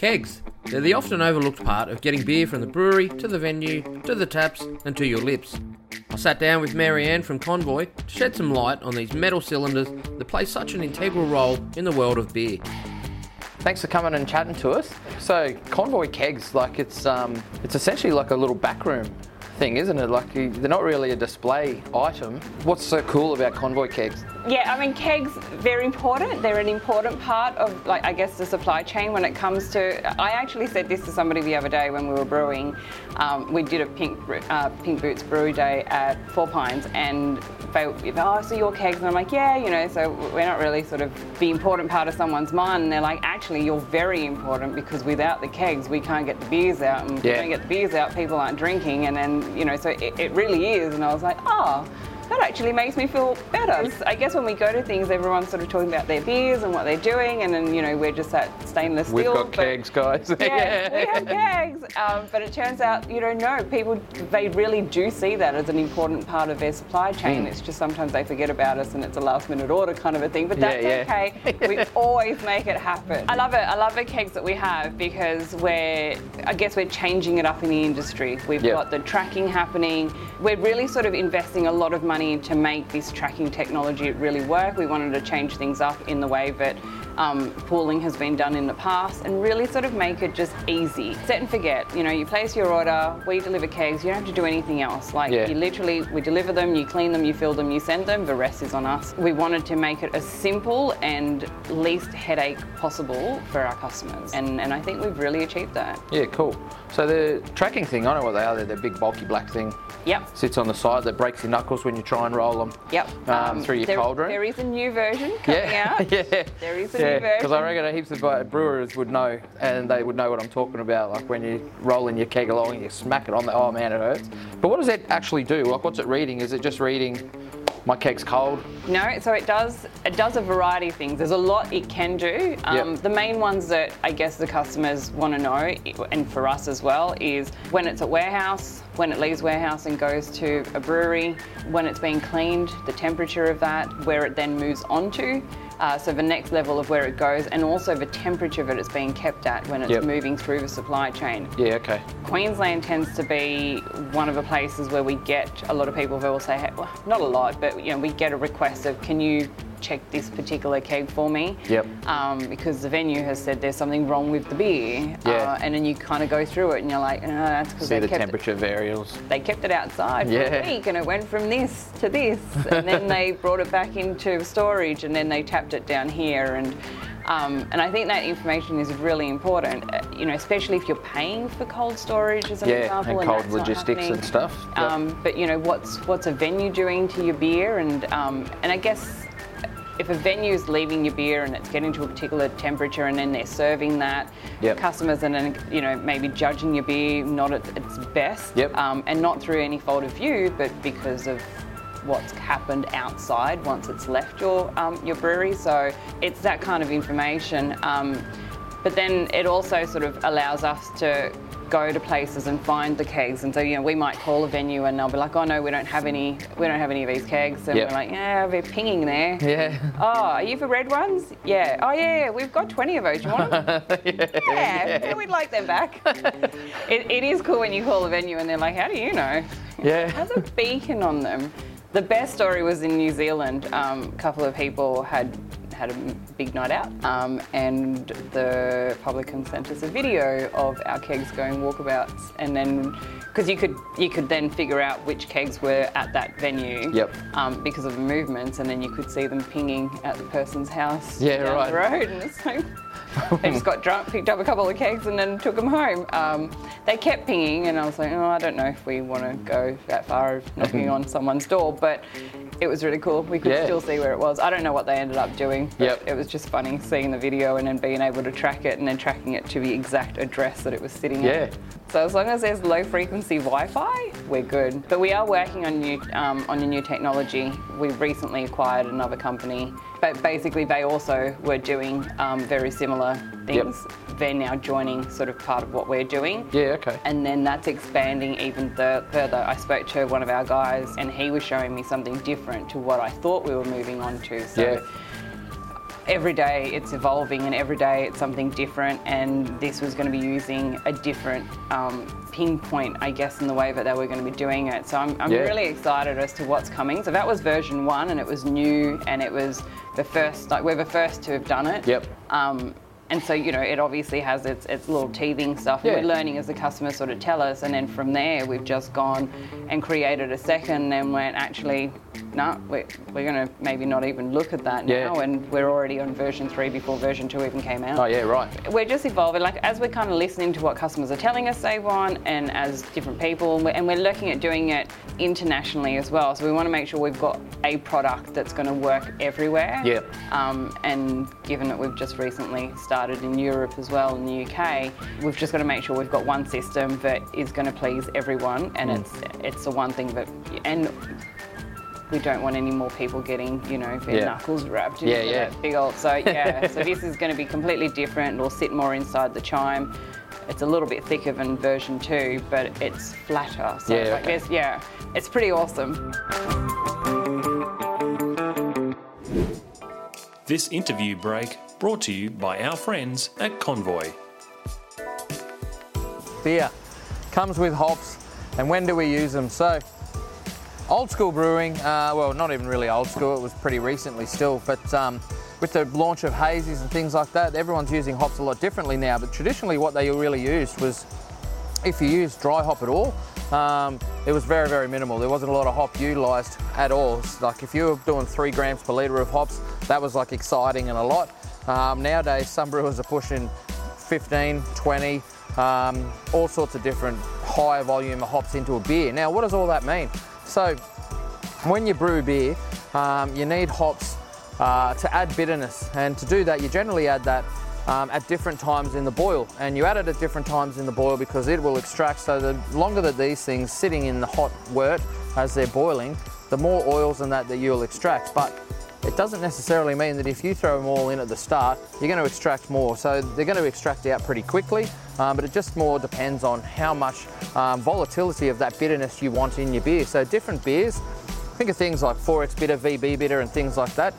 Kegs. They're the often overlooked part of getting beer from the brewery to the venue to the taps and to your lips. I sat down with Marie-Anne from Konvoy to shed some light on these metal cylinders that play such an integral role in the world of beer. Thanks for coming and chatting to us. So Konvoy kegs, like it's um, it's essentially like a little back room thing, isn't it? Like they're not really a display item. What's so cool about Konvoy kegs? Yeah, I mean, kegs very important. They're an important part of, like, I guess, the supply chain when it comes to. I actually said this to somebody the other day when we were brewing. Um, we did a Pink uh, Pink Boots brew Day at Four Pines, and they, oh, so your kegs, and I'm like, yeah, you know, so we're not really sort of the important part of someone's mind. And they're like, actually, you're very important because without the kegs, we can't get the beers out, and if we Yeah. don't get the beers out, people aren't drinking, and then, you know, so it, it really is. And I was like, oh that actually makes me feel better. I guess when we go to things, everyone's sort of talking about their beers and what they're doing, and then you know we're just that stainless steel. We've got kegs, guys. Yeah, we have kegs, um, but it turns out you don't know people they really do see that as an important part of their supply chain. Hmm. It's just sometimes they forget about us and it's a last minute order kind of a thing. But that's Yeah, yeah. okay. we always make it happen. I love it. I love the kegs that we have because we're I guess we're changing it up in the industry. We've Yeah. got the tracking happening. We're really sort of investing a lot of money to make this tracking technology really work. We wanted to change things up in the way that um, pooling has been done in the past and really sort of make it just easy. Set and forget. You know, you place your order, we deliver kegs, you don't have to do anything else. Like Yeah. you literally, we deliver them, you clean them, you fill them, you send them, the rest is on us. We wanted to make it as simple and least headache possible for our customers. And, and I think we've really achieved that. Yeah, cool. So the tracking thing, I don't know what they are. They're the big bulky black thing. Yep. Sits on the side that breaks your knuckles when you try and roll them. Yep. Um, through your there, cold room. There is a new version coming Yeah, out. yeah. There is a yeah, version. Because I reckon a heaps of brewers would know, and they would know what I'm talking about. Like when you rolling your keg along and you smack it on the, oh man, it hurts. But what does it actually do? Like, what's it reading? Is it just reading my keg's cold? No, so it does it does a variety of things. There's a lot it can do. Um, Yep. The main ones that I guess the customers want to know, and for us as well, is when it's at warehouse, when it leaves warehouse and goes to a brewery, when it's being cleaned, the temperature of that, where it then moves on to. Uh, so the next level of where it goes, and also the temperature that it's being kept at when it's Yep. moving through the supply chain. Yeah, okay. Queensland tends to be one of the places where we get a lot of people who will say, hey, well, not a lot, but you know, we get a request of, can you check this particular keg for me? Yep. Um, because the venue has said there's something wrong with the beer. Yeah. Uh, and then you kind of go through it and you're like, oh, that's because See they the kept temperature variables. They kept it outside for Yeah. a week and it went from this to this. and then they brought it back into storage and then they tapped it down here. And um, and I think that information is really important, uh, you know, especially if you're paying for cold storage as an Yeah, example. and cold not logistics and stuff. Yep. Um, but you know, what's what's a venue doing to your beer, and um, and I guess if a venue is leaving your beer and it's getting to a particular temperature, and then they're serving that, Yep. customers and then you know maybe judging your beer not at its best, Yep. um, and not through any fault of you, but because of what's happened outside once it's left your um, your brewery. So it's that kind of information. Um, but then it also sort of allows us to go to places and find the kegs. And so you know we might call a venue and they'll be like, oh no, we don't have any, we don't have any of these kegs. And Yep. we're like, yeah, they're pinging there. Yeah. Oh, are you for red ones? Yeah. Oh yeah, yeah, we've got 20 of those. You want them? yeah, yeah, we'd like them back. it, it is cool when you call a venue and they're like, how do you know? Yeah. It has a beacon on them. The best story was in New Zealand. Um, a couple of people had had a big night out, um, and the publican sent us a video of our kegs going walkabouts, and then because you could you could then figure out which kegs were at that venue. Yep. Um, because of the movements, and then you could see them pinging at the person's house Yeah, down right. the road, and it's like. they just got drunk, picked up a couple of kegs, and then took them home. Um, they kept pinging, and I was like, oh, I don't know if we want to go that far of knocking on someone's door, but it was really cool. We could Yeah. still see where it was. I don't know what they ended up doing, but Yep. it was just funny seeing the video and then being able to track it and then tracking it to the exact address that it was sitting Yeah. at. So as long as there's low frequency Wi-Fi, we're good. But we are working on new um, on a new technology. We recently acquired another company, but basically they also were doing um, very similar things. They're now joining sort of part of what we're doing. Yeah, okay. And then that's expanding even th- further. I spoke to one of our guys, and he was showing me something different to what I thought we were moving on to. So Yeah. Every day it's evolving and every day it's something different and this was going to be using a different um, pinpoint I guess in the way that they were going to be doing it so I'm, I'm Yeah. really excited as to what's coming so that was version one and it was new and it was the first like we're the first to have done it Yep. um, and so, you know, it obviously has its, its little teething stuff. Yeah. We're learning as the customers sort of tell us. And then from there, we've just gone and created a second and went, actually, no, we're, we're going to maybe not even look at that Yeah. now. And we're already on version three before version two even came out Oh yeah, right. we're just evolving. Like as we're kind of listening to what customers are telling us they want, and as different people, and we're, and we're looking at doing it internationally as well. So we want to make sure we've got a product that's going to work everywhere. Yeah. Um, and given that we've just recently started in Europe as well, in the UK, we've just got to make sure we've got one system that is going to please everyone, and Mm. it's it's the one thing that and. We don't want any more people getting, you know, their Yeah. knuckles wrapped Yeah, into yeah. that big old. So yeah, so this is going to be completely different. It'll sit more inside the chime. It's a little bit thicker than version two, but it's flatter. So Yeah, I okay. guess yeah, it's pretty awesome. This interview break brought to you by our friends at Konvoy. beer comes with hops and when do we use them? So old school brewing uh, well not even really old school it was pretty recently still but um, with the launch of hazies and things like that everyone's using hops a lot differently now but traditionally what they really used was if you use dry hop at all um, it was very very minimal. There wasn't a lot of hop utilized at all. Like if you were doing three grams per liter of hops that was like exciting and a lot um, nowadays some brewers are pushing 15 20 um, all sorts of different higher volume hops into a beer now what does all that mean so when you brew beer, um, you need hops uh, to add bitterness, and to do that, you generally add that um, at different times in the boil. And you add it at different times in the boil because it will extract. So the longer that these things sitting in the hot wort as they're boiling, the more oils and that that you'll extract. But it doesn't necessarily mean that if you throw them all in at the start, you're going to extract more. So they're going to extract out pretty quickly, um, but it just more depends on how much um, volatility of that bitterness you want in your beer. So different beers, think of things like 4X bitter, VB bitter, and things like that.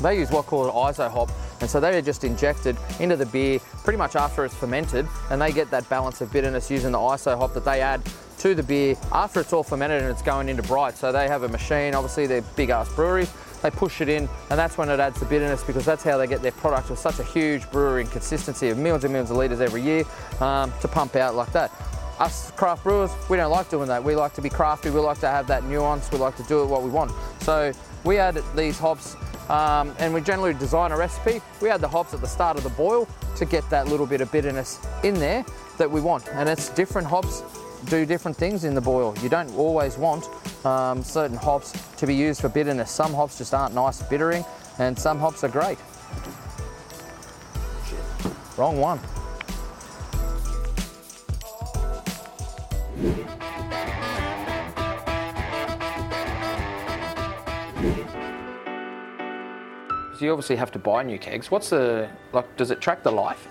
They use what's called ISO hop, and so they are just injected into the beer pretty much after it's fermented, and they get that balance of bitterness using the ISO hop that they add to the beer after it's all fermented and it's going into bright. So they have a machine, obviously they're big ass breweries, they push it in, and that's when it adds the bitterness because that's how they get their product with such a huge brewery consistency of millions and millions of litres every year um, to pump out like that. Us craft brewers, we don't like doing that. We like to be crafty, we like to have that nuance, we like to do it what we want. So we add these hops um, and we generally design a recipe. We add the hops at the start of the boil to get that little bit of bitterness in there that we want. And it's different hops do different things in the boil. You don't always want um, certain hops to be used for bitterness. Some hops just aren't nice bittering, and some hops are great. Wrong one. So you obviously have to buy new kegs. What's the like? Does it track the life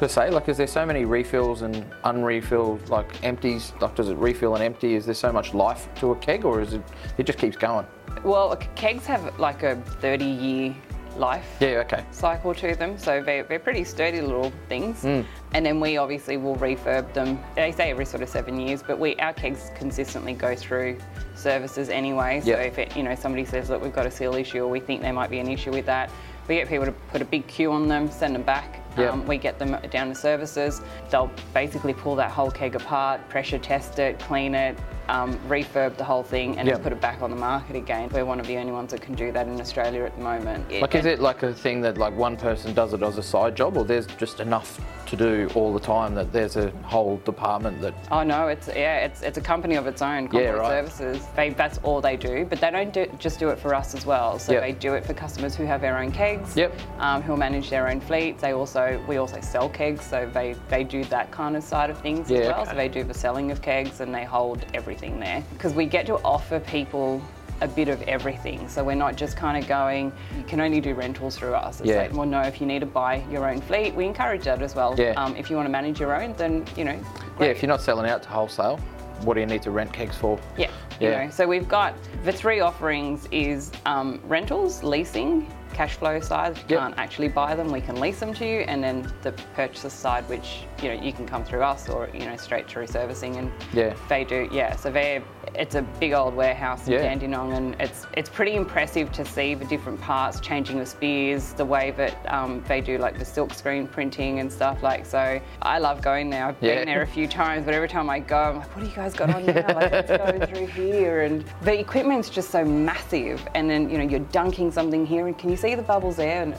per se? Like, is there so many refills and unrefilled like empties? Like, does it refill and empty? Is there so much life to a keg, or is it it just keeps going? Well, kegs have like a 30 year life Yeah. Okay. cycle to them, so they're, they're pretty sturdy little things. Hmm. And then we obviously will refurb them. They say every sort of seven years, but we our kegs consistently go through services anyway. So Yeah. if it, you know somebody says that we've got a seal issue or we think there might be an issue with that, we get people to put a big queue on them, send them back. Yeah. Um, we get them down to services. They'll basically pull that whole keg apart, pressure test it, clean it, um, refurb the whole thing, and Yeah. then put it back on the market again. We're one of the only ones that can do that in Australia at the moment. Like, is it like a thing that like one person does it as a side job, or there's just enough to do all the time that there's a whole department that? Oh no, it's yeah, it's it's a company of its own. Konvoy Yeah, right. Services. They that's all they do, but they don't do, just do it for us as well. So Yep. they do it for customers who have their own kegs. Yep. Um, who manage their own fleets. They also we also sell kegs, so they they do that kind of side of things Yeah, as well. okay. So they do the selling of kegs and they hold everything there because we get to offer people. A bit of everything, so we're not just kind of going. You can only do rentals through us. It's Yeah. like, well, no. If you need to buy your own fleet, we encourage that as well. Yeah. Um, if you want to manage your own, then you know. Yeah, if you're not selling out to wholesale, what do you need to rent kegs for? Yeah. You Yeah. know, so we've got the three offerings is um, rentals, leasing, cash flow side. If you Yep. can't actually buy them, we can lease them to you, and then the purchaser side, which you know you can come through us or you know straight to servicing, and Yeah. they do. Yeah, so they it's a big old warehouse in Yeah. Dandenong, and it's it's pretty impressive to see the different parts, changing the spears, the way that um, they do like the silk screen printing and stuff like. So I love going there. I've Yeah. been there a few times, but every time I go, I'm like, what do you guys got on now? Like, let's go through here. And the equipment's just so massive. And then, you know, you're dunking something here, and can you see the bubbles there? And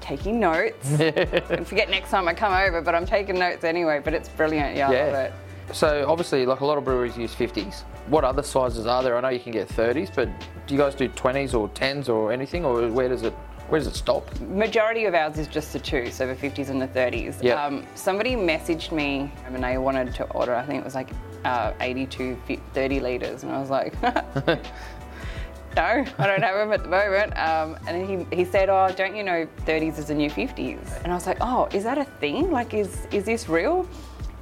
taking notes. and forget next time I come over, but I'm taking notes anyway. But it's brilliant. Yeah, I love Yeah. it. So obviously, like a lot of breweries use 50s. What other sizes are there? I know you can get 30s, but do you guys do 20s or 10s or anything, or where does it where does it stop? Majority of ours is just the two, so the 50s and the 30s. Yeah. Um, somebody messaged me and they wanted to order, I think it was like uh, 82, fi- 30 litres, and I was like, no, I don't have them at the moment. Um, and he, he said, oh, don't you know 30s is the new 50s? And I was like, oh, is that a thing? Like, is, is this real?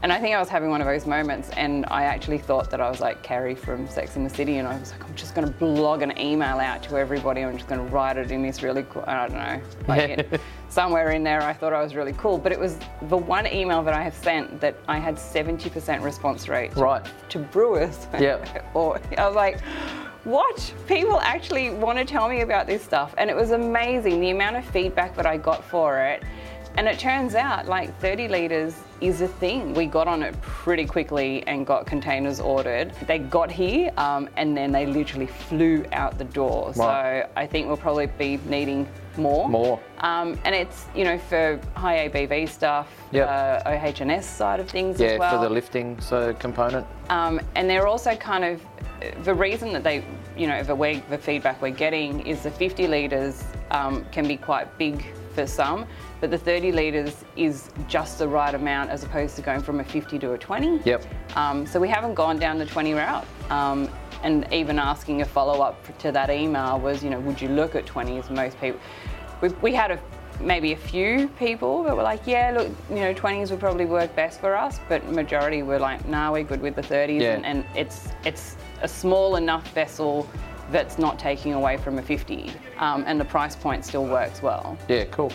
And I think I was having one of those moments, and I actually thought that I was like Carrie from Sex in the City, and I was like, I'm just going to blog an email out to everybody. I'm just going to write it in this really cool, I don't know, like it, somewhere in there. I thought I was really cool, but it was the one email that I have sent that I had 70% response rate Right. to brewers. Yep. or I was like, what? People actually want to tell me about this stuff. And it was amazing the amount of feedback that I got for it. And it turns out like 30 litres is a thing. We got on it pretty quickly and got containers ordered. They got here um, and then they literally flew out the door. Right. So I think we'll probably be needing more. More. Um, and it's, you know, for high ABV stuff, Yep. uh, OH&S side of things Yeah, as well. for the lifting so component. Um, and they're also kind of the reason that they, you know, the, way, the feedback we're getting is the 50 litres um, can be quite big for some, but the 30 litres is just the right amount as opposed to going from a 50 to a 20. Yep. Um, so we haven't gone down the 20 route. Um, and even asking a follow up to that email was, you know, would you look at 20s? Most people, we, we had a maybe a few people that were like, yeah, look, you know, 20s would probably work best for us, but majority were like, nah, we're good with the 30s, Yeah. and, and it's it's a small enough vessel that's not taking away from a 50, um, and the price point still works well. Yeah, cool.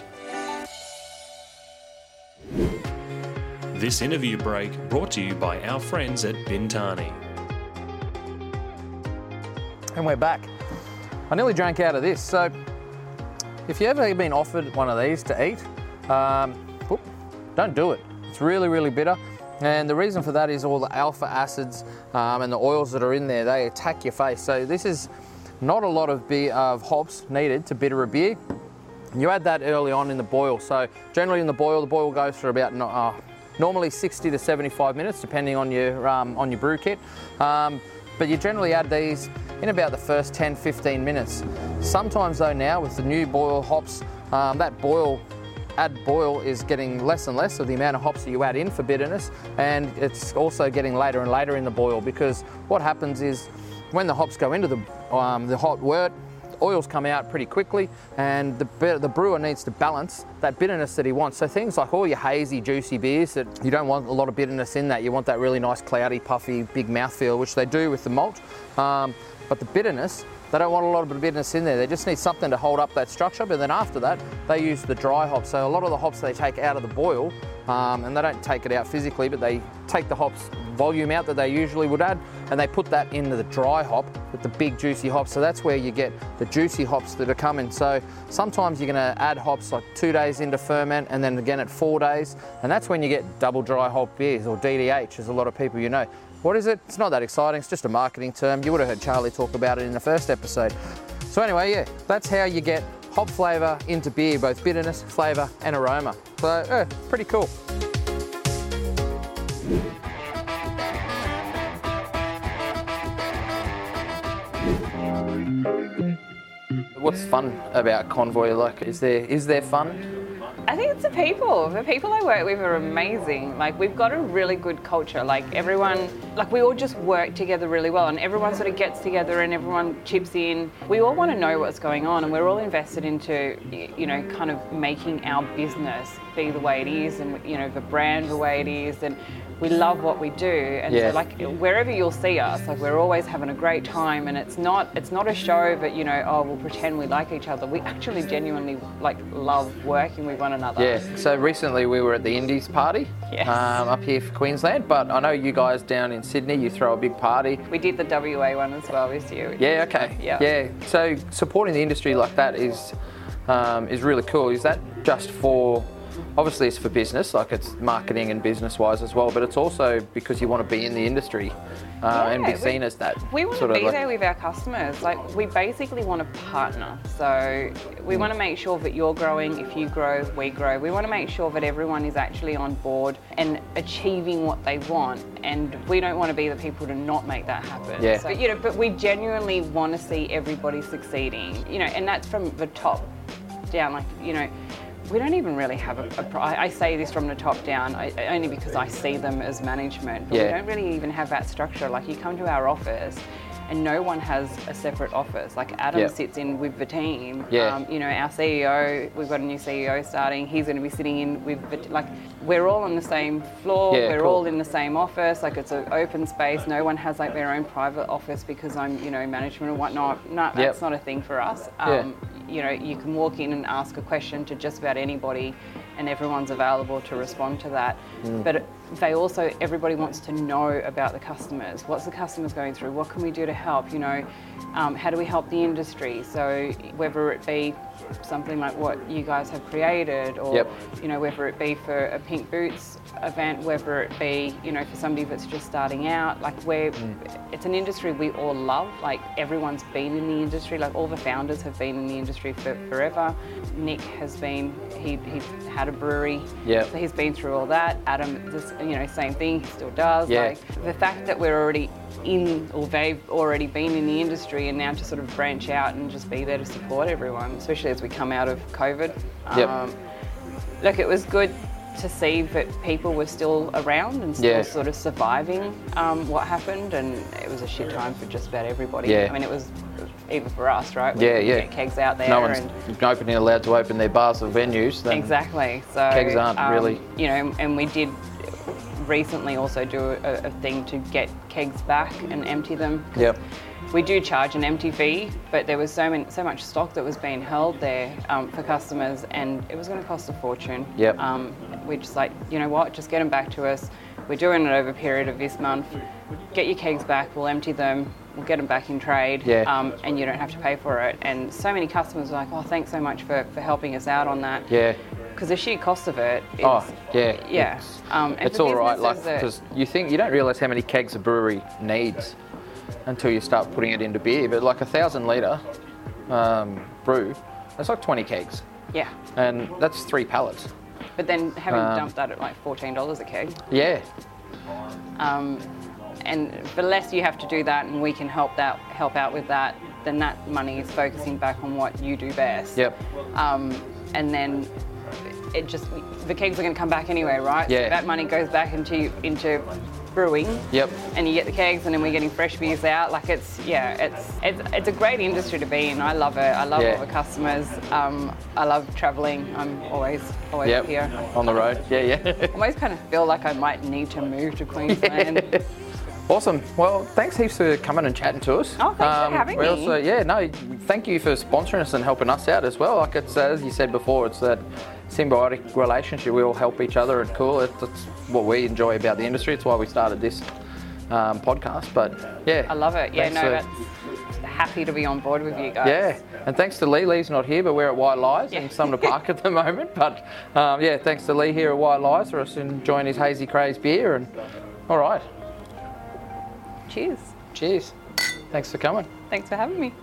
This interview break brought to you by our friends at Bintani. And we're back. I nearly drank out of this. So, if you've ever been offered one of these to eat, um, don't do it. It's really, really bitter. And the reason for that is all the alpha acids um, and the oils that are in there, they attack your face. So, this is not a lot of, beer, of hops needed to bitter a beer. You add that early on in the boil. So generally in the boil, the boil goes for about uh, normally 60 to 75 minutes, depending on your um, on your brew kit. Um, but you generally add these in about the first 10, 15 minutes. Sometimes though now with the new boil hops, um, that boil add boil is getting less and less of the amount of hops that you add in for bitterness, and it's also getting later and later in the boil because what happens is when the hops go into the um, the hot wort, oils come out pretty quickly, and the, the brewer needs to balance that bitterness that he wants. So things like all your hazy, juicy beers that you don't want a lot of bitterness in that. You want that really nice, cloudy, puffy, big mouthfeel, which they do with the malt. Um, but the bitterness, they don't want a lot of bitterness in there. They just need something to hold up that structure. But then after that, they use the dry hops. So a lot of the hops they take out of the boil, um, and they don't take it out physically, but they take the hops volume out that they usually would add, and they put that into the dry hop with the big juicy hops. So that's where you get the juicy hops that are coming. So sometimes you're going to add hops like two days into ferment, and then again at four days, and that's when you get double dry hop beers or DDH, as a lot of people you know. What is it? It's not that exciting. It's just a marketing term. You would have heard Charlie talk about it in the first episode. So anyway, yeah, that's how you get hop flavour into beer, both bitterness, flavour, and aroma. So yeah, pretty cool. What's fun about Konvoy? Like, is there is there fun? I think it's the people. The people I work with are amazing. Like we've got a really good culture. Like everyone, like we all just work together really well, and everyone sort of gets together and everyone chips in. We all want to know what's going on, and we're all invested into, you know, kind of making our business be the way it is, and you know, the brand the way it is, and we love what we do, and Yeah. so like wherever you'll see us, like we're always having a great time, and it's not it's not a show that you know oh we'll pretend we like each other. We actually genuinely like love working with one another. Yeah. So recently we were at the Indies party Yes. um, up here for Queensland, but I know you guys down in Sydney, you throw a big party. We did the WA one as well this year. Yeah. Okay. fun. Yeah. Yeah. So supporting the industry like that is um, is really cool. Is that just for? Obviously, it's for business, like it's marketing and business wise as well, but it's also because you want to be in the industry uh, and be Yeah, we- seen as that. We want to be like- there with our customers. Like we basically want to partner. So we want to make sure that you're growing. If you grow, we grow. We want to make sure that everyone is actually on board and achieving what they want. And we don't want to be the people to not make that happen. Yeah. So, you know, but we genuinely want to see everybody succeeding. You know, and that's from the top down. Like you know. We don't even really have a, I say this from the top down I, only because I see them as management, but we don't really even have that structure. Like you come to our office and no one has a separate office. Like Adam Yeah. sits in with the team. Um, Yeah. you know, our CEO, we've got a new CEO starting. He's going to be sitting in with, the, like, we're all on the same floor. Yeah, we're cool. all in the same office. Like it's an open space. No one has like their own private office because I'm, you know, management and whatnot. No, that's not a thing for us. Yeah. You know, you can walk in and ask a question to just about anybody, and everyone's available to respond to that. Mm. But they also, everybody wants to know about the customers. What's the customers going through? What can we do to help? You know, um, how do we help the industry? So whether it be something like what you guys have created, or Yep. you know, whether it be for a Pink Boots event, whether it be you know for somebody that's just starting out, like we're, mm. it's an industry we all love. Like everyone's been in the industry. Like all the founders have been in the industry for forever. Nick has been. He he's had a brewery. Yep. So he's been through all that. Adam, just you know, same thing. He still does. Yeah. Like the fact that we're already in, or they've already been in the industry, and now to sort of branch out and just be there to support everyone, especially as we come out of COVID. Yep. Um, look, it was good to see that people were still around and still Yeah. sort of surviving um, what happened, and it was a shit time for just about everybody. Yeah. I mean, it was even for us, right? We Yeah, yeah. Kegs out there. No one's and, opening allowed to open their bars or venues. Then Exactly. So um, Kegs aren't really- you know, and we did recently also do a, a thing to get kegs back and empty them. Yep. We do charge an empty fee, but there was so many, so much stock that was being held there um, for customers, and it was going to cost a fortune. Yep. Um, we just like, you know what, just get them back to us. We're doing it over a period of this month. Get your kegs back. We'll empty them. We'll get them back in trade. Yeah. Um, and you don't have to pay for it. And so many customers were like, oh, thanks so much for, for helping us out on that. Yeah. Because the sheer cost of it is. Oh, yeah. Yeah. It's, Um, it's all right, like because you think you don't realise how many kegs a brewery needs until you start putting it into beer. But like a thousand litre um, brew, that's like 20 kegs, Yeah. and that's three pallets. But then having Um, dumped that at like $14 a keg. Yeah. Um, and the less you have to do that and we can help that help out with that, then that money is focusing back on what you do best. Yep. Um, and then it just the kegs are going to come back anyway, right? Yeah. So that money goes back into into brewing. Yep. And you get the kegs, and then we're getting fresh beers out. Like it's yeah, it's it's, it's a great industry to be in. I love it. I love Yeah. all the customers. Um, I love traveling. I'm always always Yep. here. On the road. Yeah, yeah. I always kind of feel like I might need to move to Queensland. Awesome. Well, thanks heaps for coming and chatting to us. Um, Oh, thanks for having we me. Also, yeah, no, thank you for sponsoring us and helping us out as well. Like it's as you said before, it's that symbiotic relationship. We all help each other and cool. It's, that's what we enjoy about the industry. It's why we started this um, podcast. But yeah, I love it. Yeah, no, that's happy to be on board with you guys. yeah, and thanks to Lee. Lee's not here, but we're at White Lies Yeah. in Sumner Park at the moment. But um, yeah, thanks to Lee here at White Lies for us enjoying his hazy craze beer. And all right, Cheers. cheers. Thanks for coming. Thanks for having me.